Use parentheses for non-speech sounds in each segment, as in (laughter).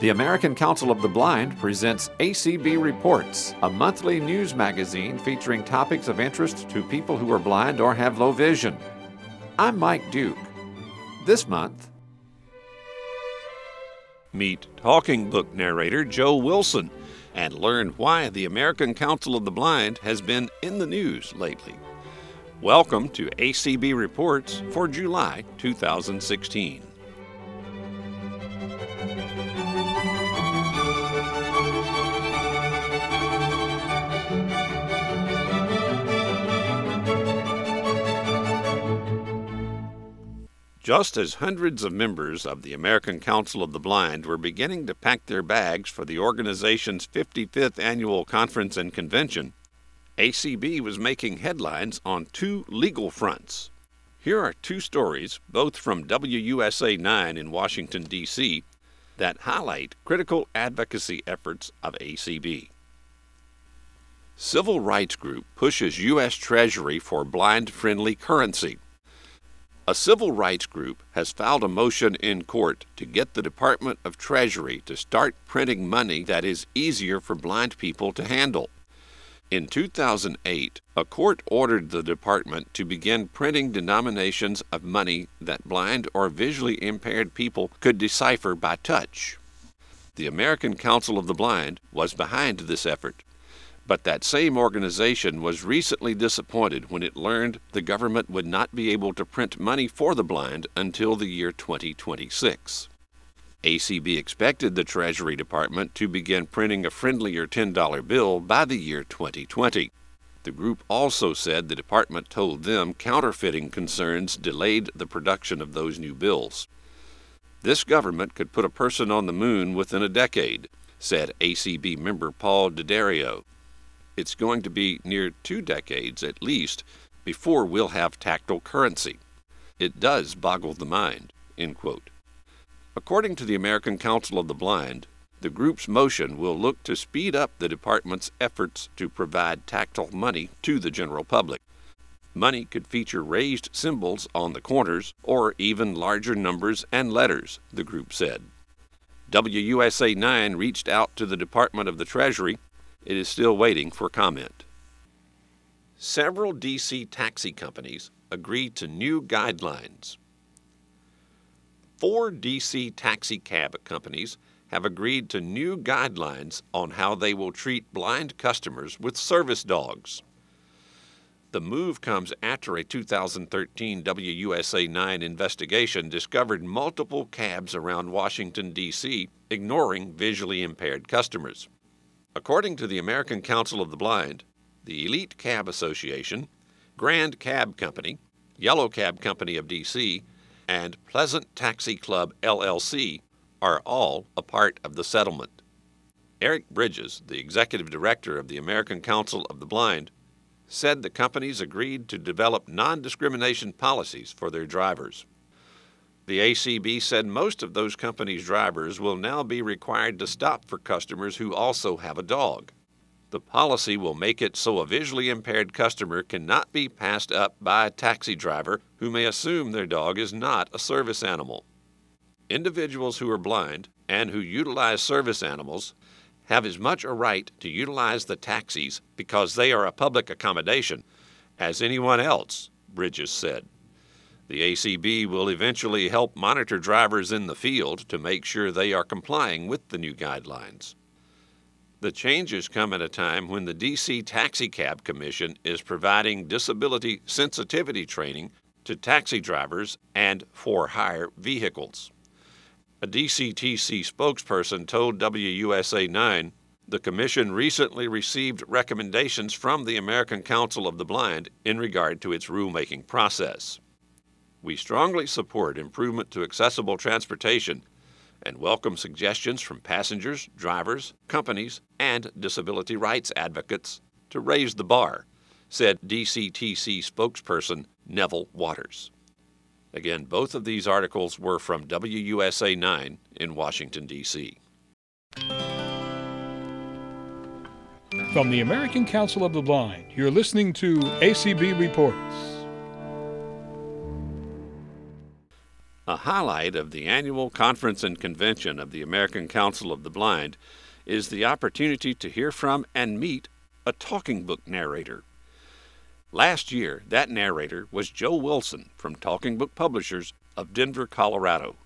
The American Council of the Blind presents ACB Reports, a monthly news magazine featuring topics of interest to people who are blind or have low vision. I'm Mike Duke. This month, meet talking book narrator Joe Wilson and learn why the American Council of the Blind has been in the news lately. Welcome to ACB Reports for July 2016. Just as hundreds of members of the American Council of the Blind were beginning to pack their bags for the organization's 55th annual conference and convention, ACB was making headlines on two legal fronts. Here are two stories, both from WUSA 9 in Washington, D.C., that highlight critical advocacy efforts of ACB. Civil rights group pushes U.S. Treasury for blind friendly currency. A civil rights group has filed a motion in court to get the Department of Treasury to start printing money that is easier for blind people to handle. In 2008, a court ordered the department to begin printing denominations of money that blind or visually impaired people could decipher by touch. The American Council of the Blind was behind this effort. But that same organization was recently disappointed when it learned the government would not be able to print money for the blind until the year 2026. ACB expected the Treasury Department to begin printing a friendlier $10 bill by the year 2020. The group also said the department told them counterfeiting concerns delayed the production of those new bills. This government could put a person on the moon within a decade, said ACB member Paul D'Addario it's going to be near two decades at least before we'll have tactile currency. It does boggle the mind. According to the American Council of the Blind, the group's motion will look to speed up the department's efforts to provide tactile money to the general public. Money could feature raised symbols on the corners or even larger numbers and letters, the group said. WUSA 9 reached out to the Department of the Treasury it is still waiting for comment. Several D.C. taxi companies agreed to new guidelines. Four D.C. taxi cab companies have agreed to new guidelines on how they will treat blind customers with service dogs. The move comes after a 2013 WUSA 9 investigation discovered multiple cabs around Washington, D.C., ignoring visually impaired customers. According to the American Council of the Blind, the Elite Cab Association, Grand Cab Company, Yellow Cab Company of D.C., and Pleasant Taxi Club LLC are all a part of the settlement. Eric Bridges, the executive director of the American Council of the Blind, said the companies agreed to develop non discrimination policies for their drivers. The ACB said most of those companies' drivers will now be required to stop for customers who also have a dog. The policy will make it so a visually impaired customer cannot be passed up by a taxi driver who may assume their dog is not a service animal. Individuals who are blind and who utilize service animals have as much a right to utilize the taxis because they are a public accommodation as anyone else, Bridges said. The ACB will eventually help monitor drivers in the field to make sure they are complying with the new guidelines. The changes come at a time when the DC Taxicab Commission is providing disability sensitivity training to taxi drivers and for hire vehicles. A DCTC spokesperson told WUSA 9 the Commission recently received recommendations from the American Council of the Blind in regard to its rulemaking process. We strongly support improvement to accessible transportation and welcome suggestions from passengers, drivers, companies, and disability rights advocates to raise the bar, said DCTC spokesperson Neville Waters. Again, both of these articles were from WUSA 9 in Washington, D.C. From the American Council of the Blind, you're listening to ACB Reports. A highlight of the annual conference and convention of the American Council of the Blind is the opportunity to hear from and meet a talking book narrator. Last year, that narrator was Joe Wilson from Talking Book Publishers of Denver, Colorado.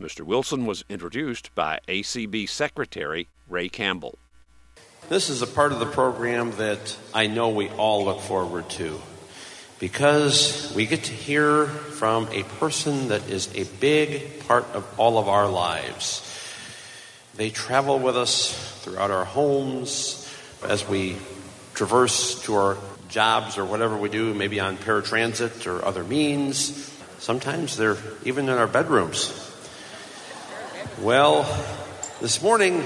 Mr. Wilson was introduced by ACB Secretary Ray Campbell. This is a part of the program that I know we all look forward to because we get to hear from a person that is a big part of all of our lives. They travel with us throughout our homes as we traverse to our jobs or whatever we do, maybe on paratransit or other means. Sometimes they're even in our bedrooms. Well, this morning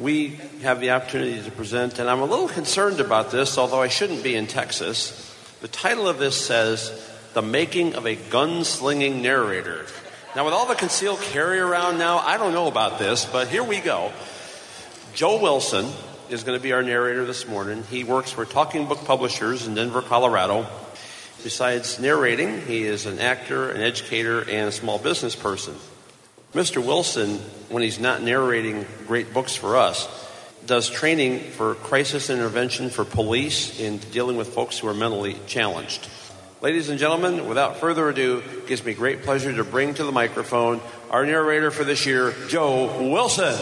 we have the opportunity to present, and I'm a little concerned about this, although I shouldn't be in Texas. The title of this says, The Making of a Gunslinging Narrator. Now, with all the concealed carry around now, I don't know about this, but here we go. Joe Wilson is going to be our narrator this morning. He works for Talking Book Publishers in Denver, Colorado. Besides narrating, he is an actor, an educator, and a small business person. Mr. Wilson, when he's not narrating great books for us, does training for crisis intervention for police in dealing with folks who are mentally challenged. Ladies and gentlemen, without further ado, it gives me great pleasure to bring to the microphone our narrator for this year, Joe Wilson.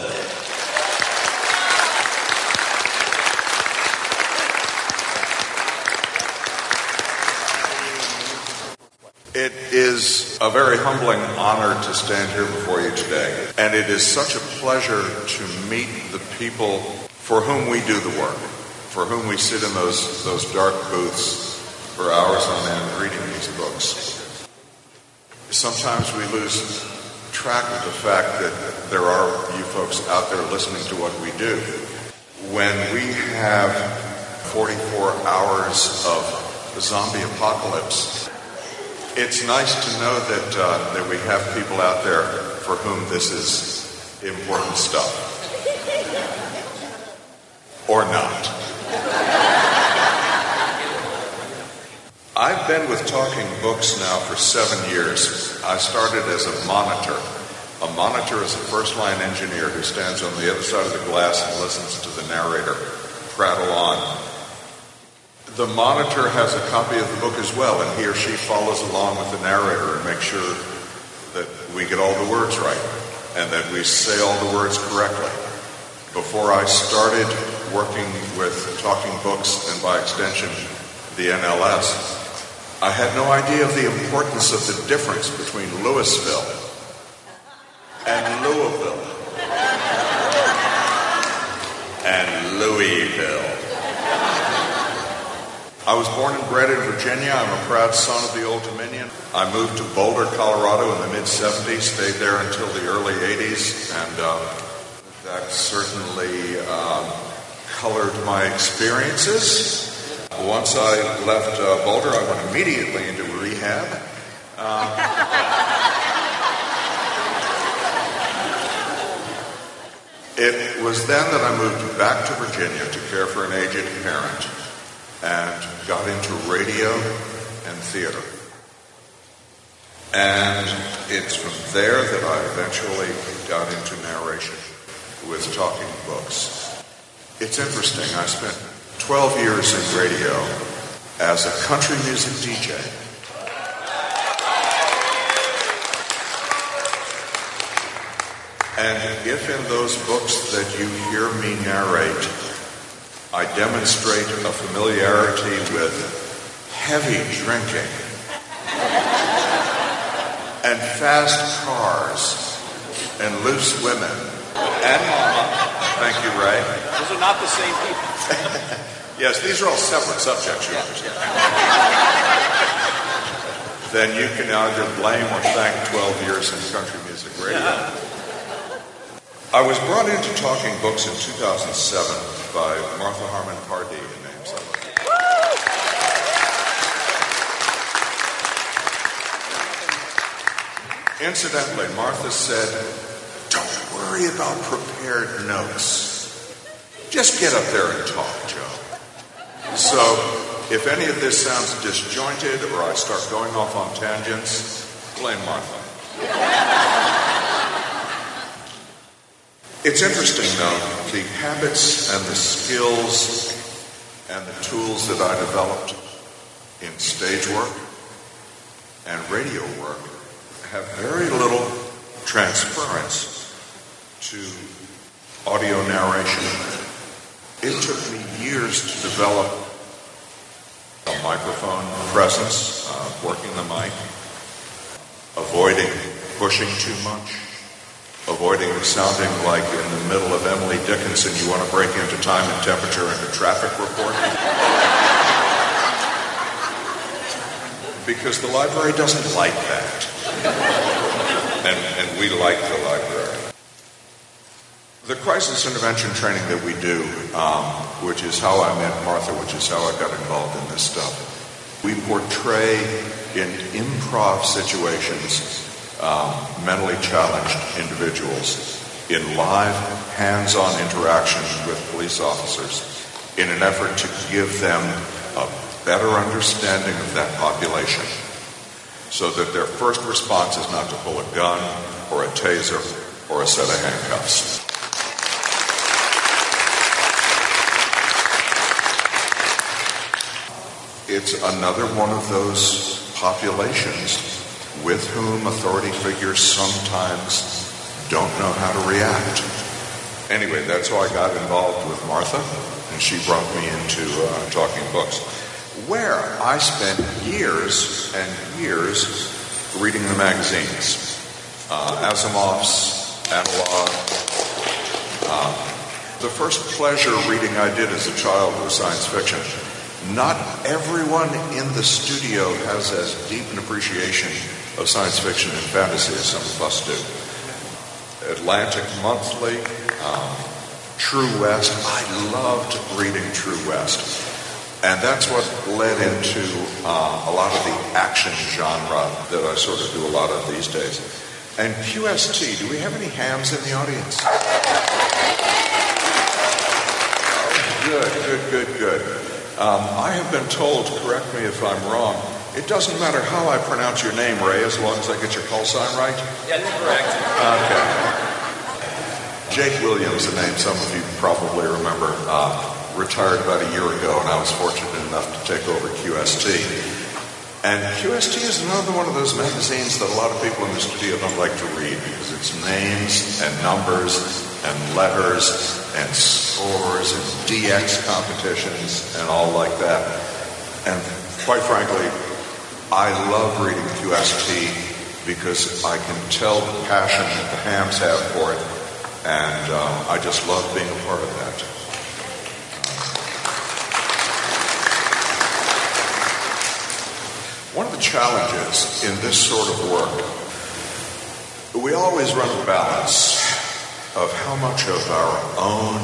It is a very humbling honor to stand here before you today. And it is such a pleasure to meet the people for whom we do the work, for whom we sit in those, those dark booths for hours on end reading these books. Sometimes we lose track of the fact that there are you folks out there listening to what we do. When we have 44 hours of the zombie apocalypse, it's nice to know that uh, that we have people out there for whom this is important stuff, or not. I've been with Talking Books now for seven years. I started as a monitor. A monitor is a first line engineer who stands on the other side of the glass and listens to the narrator prattle on the monitor has a copy of the book as well, and he or she follows along with the narrator and makes sure that we get all the words right and that we say all the words correctly. Before I started working with Talking Books and by extension the NLS, I had no idea of the importance of the difference between Louisville and Louisville and Louisville. I was born and bred in Virginia. I'm a proud son of the Old Dominion. I moved to Boulder, Colorado in the mid 70s, stayed there until the early 80s, and uh, that certainly um, colored my experiences. Once I left uh, Boulder, I went immediately into rehab. Uh, (laughs) it was then that I moved back to Virginia to care for an aged parent and got into radio and theater. And it's from there that I eventually got into narration with talking books. It's interesting. I spent 12 years in radio as a country music DJ. And if in those books that you hear me narrate, I demonstrate a familiarity with heavy drinking and fast cars and loose women and mama. Thank you, Ray. Those are not the same people. (laughs) yes, these are all separate subjects, you understand. then you can either blame or thank 12 years in country music radio. I was brought into Talking Books in 2007 by Martha Harmon Pardee, to name. Incidentally, Martha said, Don't worry about prepared notes. Just get up there and talk, Joe. So, if any of this sounds disjointed or I start going off on tangents, blame Martha. It's interesting, though, the habits and the skills and the tools that I developed in stage work and radio work have very little transference to audio narration. It took me years to develop a microphone presence, uh, working the mic, avoiding pushing too much, avoiding sounding like in the middle of Emily Dickinson, you want to break into time and temperature and a traffic report. because the library doesn't like that. and, and we like the library. The crisis intervention training that we do, um, which is how I met Martha, which is how I got involved in this stuff, we portray in improv situations um, mentally challenged individuals in live, hands on interaction with police officers in an effort to give them a better understanding of that population so that their first response is not to pull a gun or a taser or a set of handcuffs. It's another one of those populations with whom authority figures sometimes don't know how to react. Anyway, that's how I got involved with Martha, and she brought me into uh, talking books, where I spent years and years reading the magazines. Uh, Asimov's, Analog. Uh, the first pleasure reading I did as a child was science fiction. Not everyone in the studio has as deep an appreciation of science fiction and fantasy as some of us do. Atlantic Monthly, um, True West. I loved reading True West. And that's what led into uh, a lot of the action genre that I sort of do a lot of these days. And QST, do we have any hams in the audience? Good, good, good, good. Um, I have been told, correct me if I'm wrong, it doesn't matter how I pronounce your name, Ray, as long as I get your call sign right? Yeah, correct. Okay. Jake Williams, a name some of you probably remember, uh, retired about a year ago, and I was fortunate enough to take over QST. And QST is another one of those magazines that a lot of people in the studio don't like to read because it's names and numbers and letters and scores and DX competitions and all like that. And quite frankly, I love reading QST because I can tell the passion that the hams have for it, and uh, I just love being a part of that. One of the challenges in this sort of work, we always run a balance of how much of our own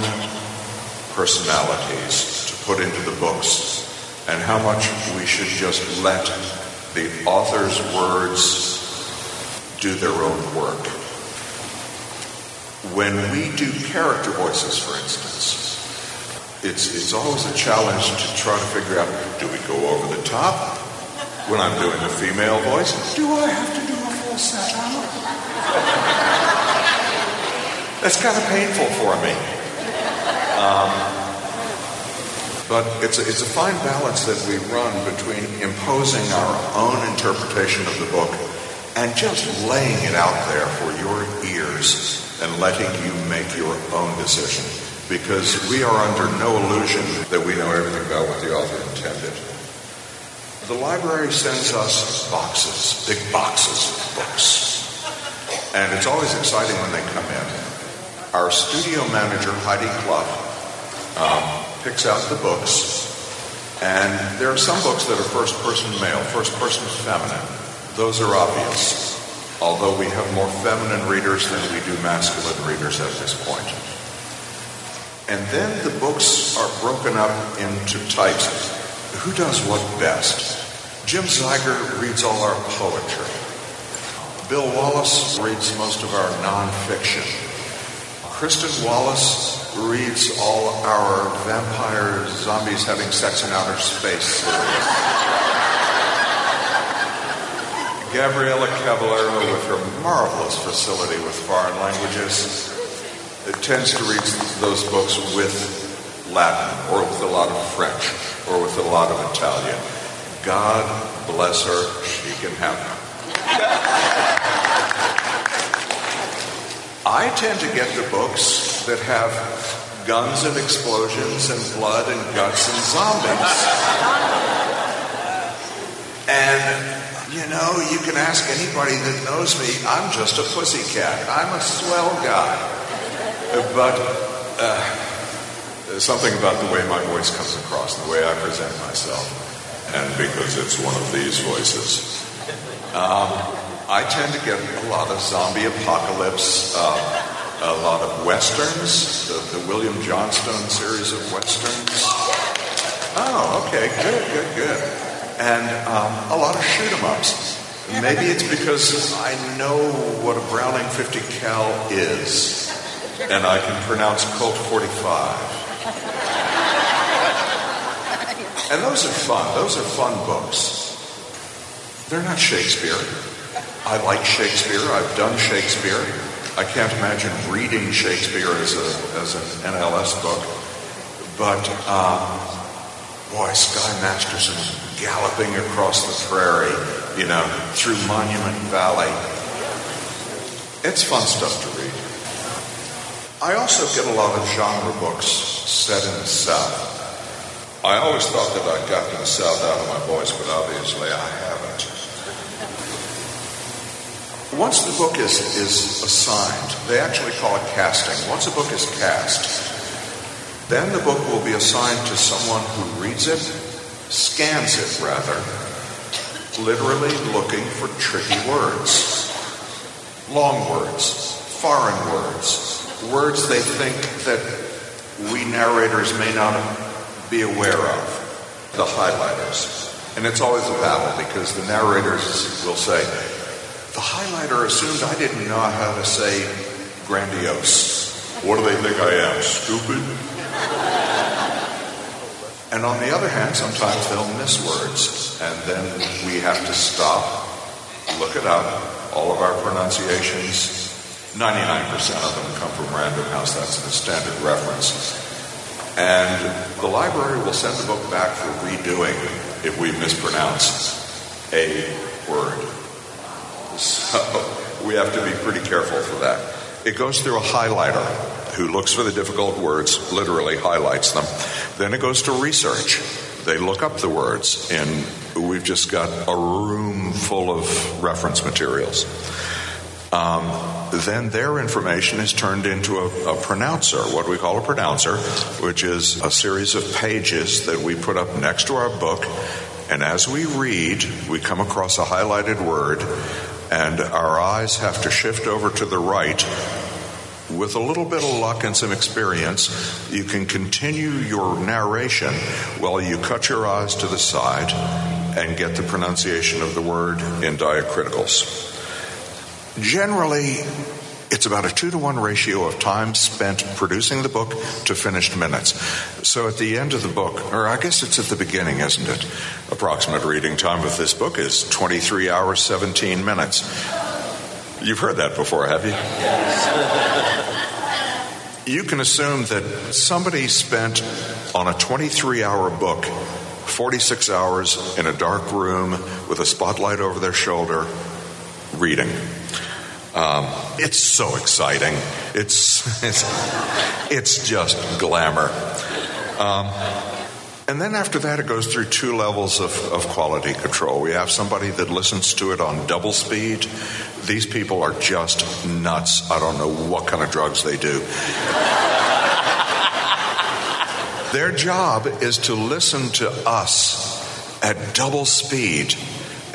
personalities to put into the books and how much we should just let the author's words do their own work. When we do character voices, for instance, it's, it's always a challenge to try to figure out do we go over the top when I'm doing a female voice? Do I have to do a falsetto? (laughs) That's kind of painful for me. Um, but it's a, it's a fine balance that we run between imposing our own interpretation of the book and just laying it out there for your ears and letting you make your own decision. Because we are under no illusion that we know everything about what the author intended. The library sends us boxes, big boxes of books. And it's always exciting when they come in. Our studio manager, Heidi Clough, um, picks out the books. And there are some books that are first person male, first person feminine. Those are obvious. Although we have more feminine readers than we do masculine readers at this point. And then the books are broken up into types. Who does what best? Jim Zeiger reads all our poetry. Bill Wallace reads most of our nonfiction. Kristen Wallace reads all our vampire zombies having sex in outer space series. Gabriella Cavallero, with her marvelous facility with foreign languages, tends to read those books with Latin or with a lot of French or with a lot of Italian. God bless her, she can have them. I tend to get the books that have guns and explosions and blood and guts and zombies. And you know, you can ask anybody that knows me, I'm just a pussycat. I'm a swell guy. But uh, something about the way my voice comes across, the way I present myself, and because it's one of these voices. Um, I tend to get a lot of zombie apocalypse, uh, a lot of westerns, the, the, William Johnstone series of westerns. Oh, okay, good, good, good. And um, a lot of shoot 'em ups. Maybe it's because I know what a Browning 50 cal is, and I can pronounce Colt 45. And those are fun. Those are fun books. They're not Shakespeare. I like Shakespeare. I've done Shakespeare. I can't imagine reading Shakespeare as, a, as an NLS book. But, um, boy, Sky Masterson galloping across the prairie, you know, through Monument Valley. It's fun stuff to read. I also get a lot of genre books set in the South. I always thought that I'd gotten the South out of my voice, but obviously I haven't. Once the book is, is assigned, they actually call it casting. Once a book is cast, then the book will be assigned to someone who reads it, scans it rather, literally looking for tricky words, long words, foreign words, words they think that we narrators may not be aware of, the highlighters. And it's always a battle because the narrators will say, the highlighter assumed I didn't know how to say grandiose. What do they think I am, stupid? And on the other hand, sometimes they'll miss words, and then we have to stop, look it up. All of our pronunciations, 99% of them come from Random House. That's the standard reference. And the library will send the book back for redoing if we mispronounce a word. So we have to be pretty careful for that. It goes through a highlighter who looks for the difficult words, literally highlights them. Then it goes to research. They look up the words, and we've just got a room full of reference materials. Um, then their information is turned into a, a, pronouncer, what we call a pronouncer, which is a series of pages that we put up next to our book. And as we read, we come across a highlighted word, and our eyes have to shift over to the right. With a little bit of luck and some experience, you can continue your narration while you cut your eyes to the side and get the pronunciation of the word in diacriticals. Generally, it's about a two to one ratio of time spent producing the book to finished minutes. So at the end of the book, or I guess it's at the beginning, isn't it? Approximate reading time of this book is 23 hours, 17 minutes. You've heard that before, have you? you can assume that somebody spent on a 23 hour book 46 hours in a dark room with a spotlight over their shoulder reading. Um, it's so exciting. It's, it's, it's just glamour. Um, and then after that, it goes through two levels of, of quality control. We have somebody that listens to it on double speed. These people are just nuts. I don't know what kind of drugs they do. Their job is to listen to us at double speed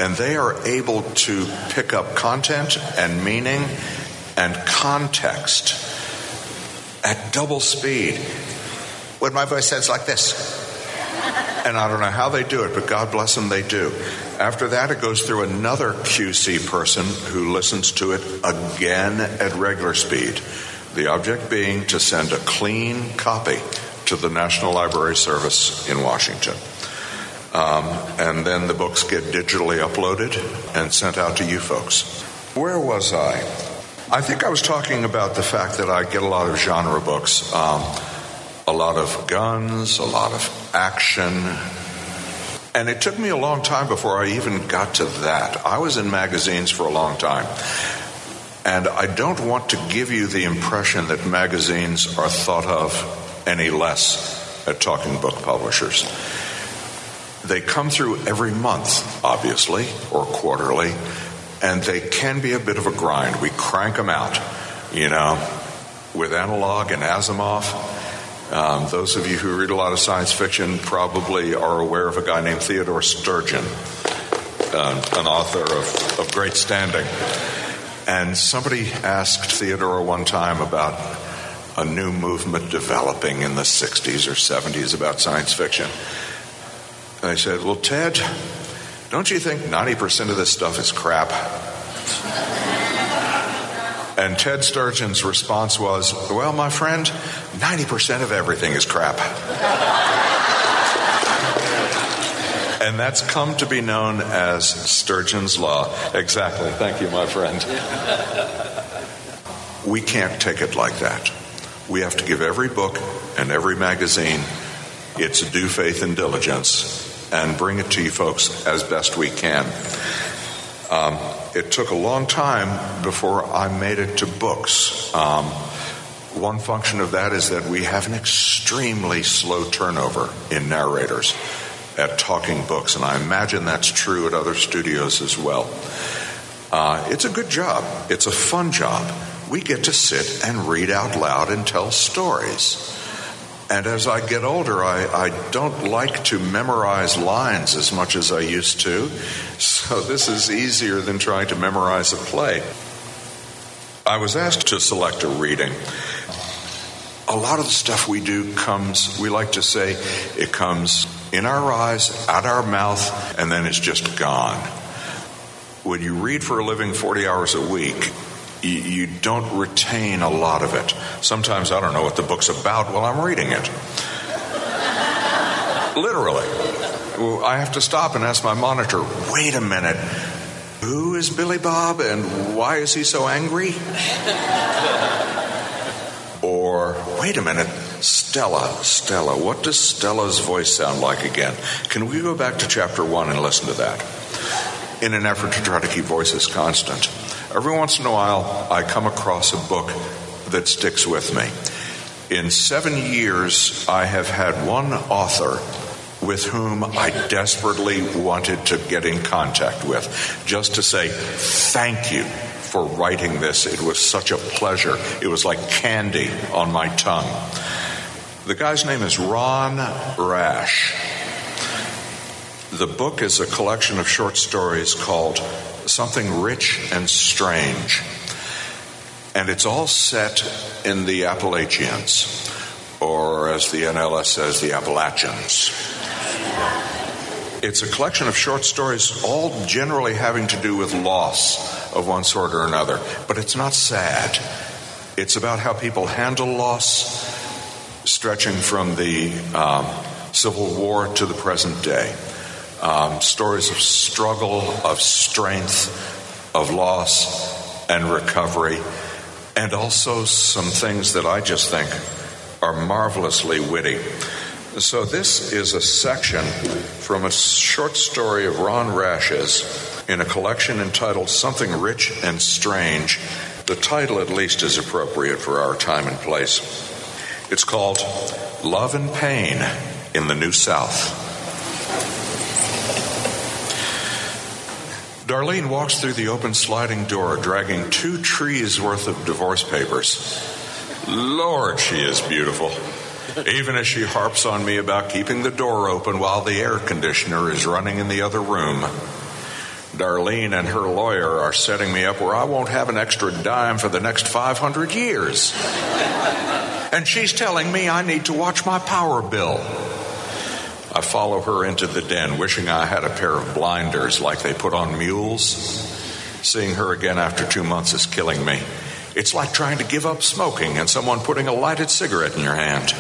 and they are able to pick up content and meaning and context at double speed. When my voice sounds like this. And I don't know how they do it, but God bless them, they do. After that, it goes through another QC person who listens to it again at regular speed. The object being to send a clean copy to the National Library Service in Washington. Um, and then the books get digitally uploaded and sent out to you folks. Where was I? I think I was talking about the fact that I get a lot of genre books, um, a lot of guns, a lot of action. And it took me a long time before I even got to that. I was in magazines for a long time. And I don't want to give you the impression that magazines are thought of any less at talking book publishers. They come through every month, obviously, or quarterly, and they can be a bit of a grind. We crank them out, you know, with analog and Asimov. Um, those of you who read a lot of science fiction probably are aware of a guy named Theodore Sturgeon, uh, an author of, of great standing. And somebody asked Theodore one time about a new movement developing in the 60s or 70s about science fiction. And I said, Well, Ted, don't you think 90% of this stuff is crap? And Ted Sturgeon's response was, Well, my friend, 90% of everything is crap. and that's come to be known as Sturgeon's Law. Exactly. Thank you, my friend. we can't take it like that. We have to give every book and every magazine its due faith and diligence and bring it to you folks as best we can. Um, it took a long time before I made it to books. Um, one function of that is that we have an extremely slow turnover in narrators at talking books, and I imagine that's true at other studios as well. Uh, it's a good job, it's a fun job. We get to sit and read out loud and tell stories. And as I get older, I, I, don't like to memorize lines as much as I used to. So this is easier than trying to memorize a play. I was asked to select a reading. A lot of the stuff we do comes, we like to say, it comes in our eyes, out our mouth, and then it's just gone. When you read for a living 40 hours a week, you, don't retain a lot of it. Sometimes I don't know what the book's about while I'm reading it. Literally. I have to stop and ask my monitor, wait a minute, who is Billy Bob and why is he so angry? or, wait a minute, Stella, Stella, what does Stella's voice sound like again? Can we go back to chapter one and listen to that? In an effort to try to keep voices constant. Every once in a while, I come across a book that sticks with me. In seven years, I have had one author with whom I desperately wanted to get in contact with, just to say thank you for writing this. It was such a pleasure. It was like candy on my tongue. The guy's name is Ron Rash. The book is a collection of short stories called something rich and strange. And it's all set in the Appalachians, or as the NLS says, the Appalachians. It's a collection of short stories, all generally having to do with loss of one sort or another. But it's not sad. It's about how people handle loss, stretching from the um, Civil War to the present day um, stories of struggle, of strength, of loss and recovery, and also some things that I just think are marvelously witty. So, this is a section from a short story of Ron Rash's in a collection entitled Something Rich and Strange. The title, at least, is appropriate for our time and place. It's called Love and Pain in the New South. Darlene walks through the open sliding door, dragging two trees worth of divorce papers. Lord, she is beautiful. Even as she harps on me about keeping the door open while the air conditioner is running in the other room. Darlene and her lawyer are setting me up where I won't have an extra dime for the next 500 years. And she's telling me I need to watch my power bill. I follow her into the den, wishing I had a pair of blinders like they put on mules. Seeing her again after two months is killing me. It's like trying to give up smoking and someone putting a lighted cigarette in your hand.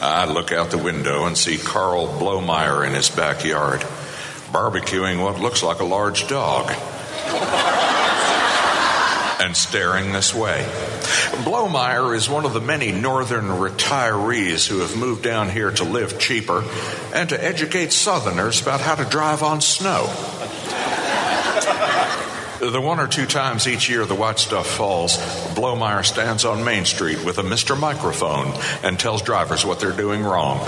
I look out the window and see Carl Blomeyer in his backyard, barbecuing what looks like a large dog. And staring this way. Blomeyer is one of the many northern retirees who have moved down here to live cheaper and to educate southerners about how to drive on snow. The one or two times each year the white stuff falls, Blomeyer stands on Main Street with a Mr. Microphone and tells drivers what they're doing wrong.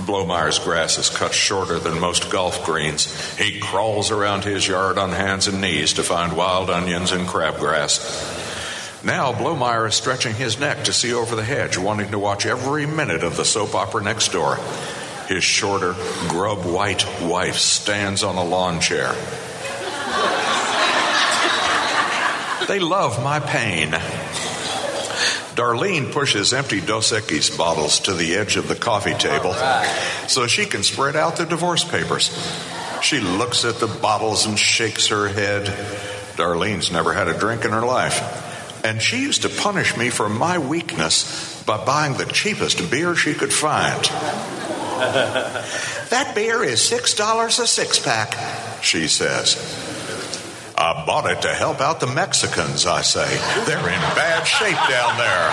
Blomeyer's grass is cut shorter than most golf greens. He crawls around his yard on hands and knees to find wild onions and crabgrass. Now Blomeyer is stretching his neck to see over the hedge, wanting to watch every minute of the soap opera next door. His shorter, grub white wife stands on a lawn chair. They love my pain. Darlene pushes empty Dos Equis bottles to the edge of the coffee table so she can spread out the divorce papers. She looks at the bottles and shakes her head. Darlene's never had a drink in her life. And she used to punish me for my weakness by buying the cheapest beer she could find. (laughs) that beer is $6 a six pack, she says. I bought it to help out the Mexicans, I say. They're in bad shape down there.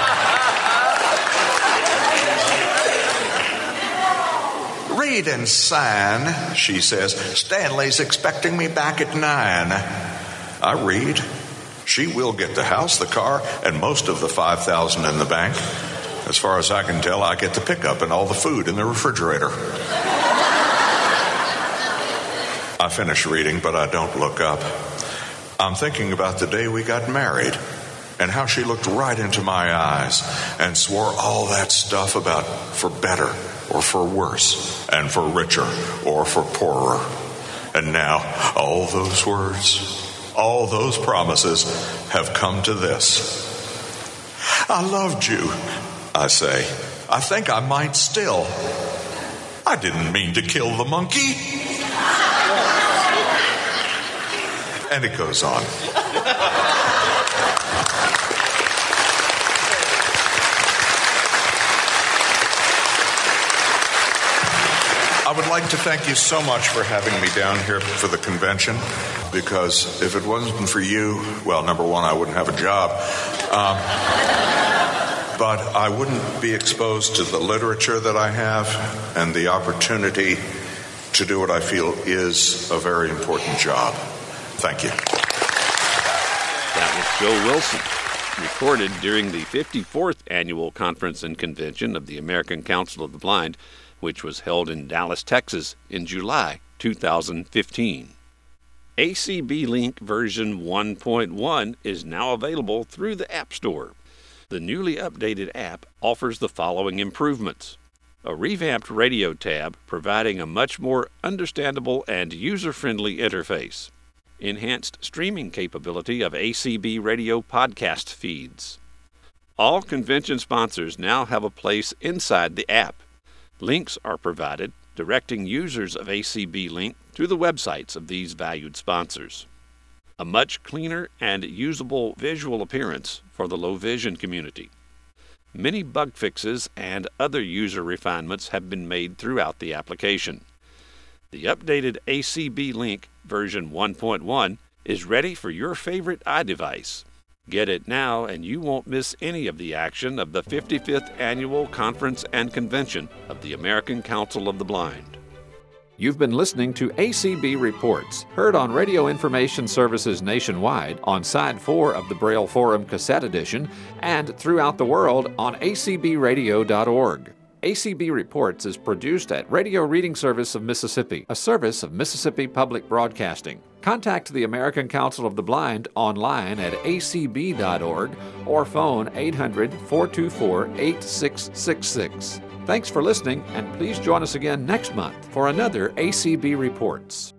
Read and sign, she says. Stanley's expecting me back at nine. I read. She will get the house, the car, and most of the 5000 in the bank. As far as I can tell, I get the pickup and all the food in the refrigerator. I finish reading, but I don't look up. I'm thinking about the day we got married and how she looked right into my eyes and swore all that stuff about for better or for worse and for richer or for poorer. And now all those words, all those promises have come to this. I loved you, I say. I think I might still. I didn't mean to kill the monkey. And it goes on. I would like to thank you so much for having me down here for the convention because if it wasn't for you, well, number one, I wouldn't have a job. Um, but I wouldn't be exposed to the literature that I have and the opportunity to do what I feel is a very important job. Thank you. That was Joe Wilson, recorded during the 54th Annual Conference and Convention of the American Council of the Blind, which was held in Dallas, Texas in July 2015. ACB Link version 1.1 is now available through the App Store. The newly updated app offers the following improvements a revamped radio tab providing a much more understandable and user friendly interface, enhanced streaming capability of ACB radio podcast feeds. All convention sponsors now have a place inside the app. Links are provided directing users of ACB Link to the websites of these valued sponsors a much cleaner and usable visual appearance for the low vision community. Many bug fixes and other user refinements have been made throughout the application. The updated ACB Link version 1.1 is ready for your favorite iDevice. Get it now, and you won't miss any of the action of the 55th Annual Conference and Convention of the American Council of the Blind. You've been listening to ACB Reports, heard on Radio Information Services nationwide on Side 4 of the Braille Forum Cassette Edition and throughout the world on acbradio.org. ACB Reports is produced at Radio Reading Service of Mississippi, a service of Mississippi Public Broadcasting. Contact the American Council of the Blind online at acb.org or phone 800 424 8666. Thanks for listening, and please join us again next month for another ACB Reports.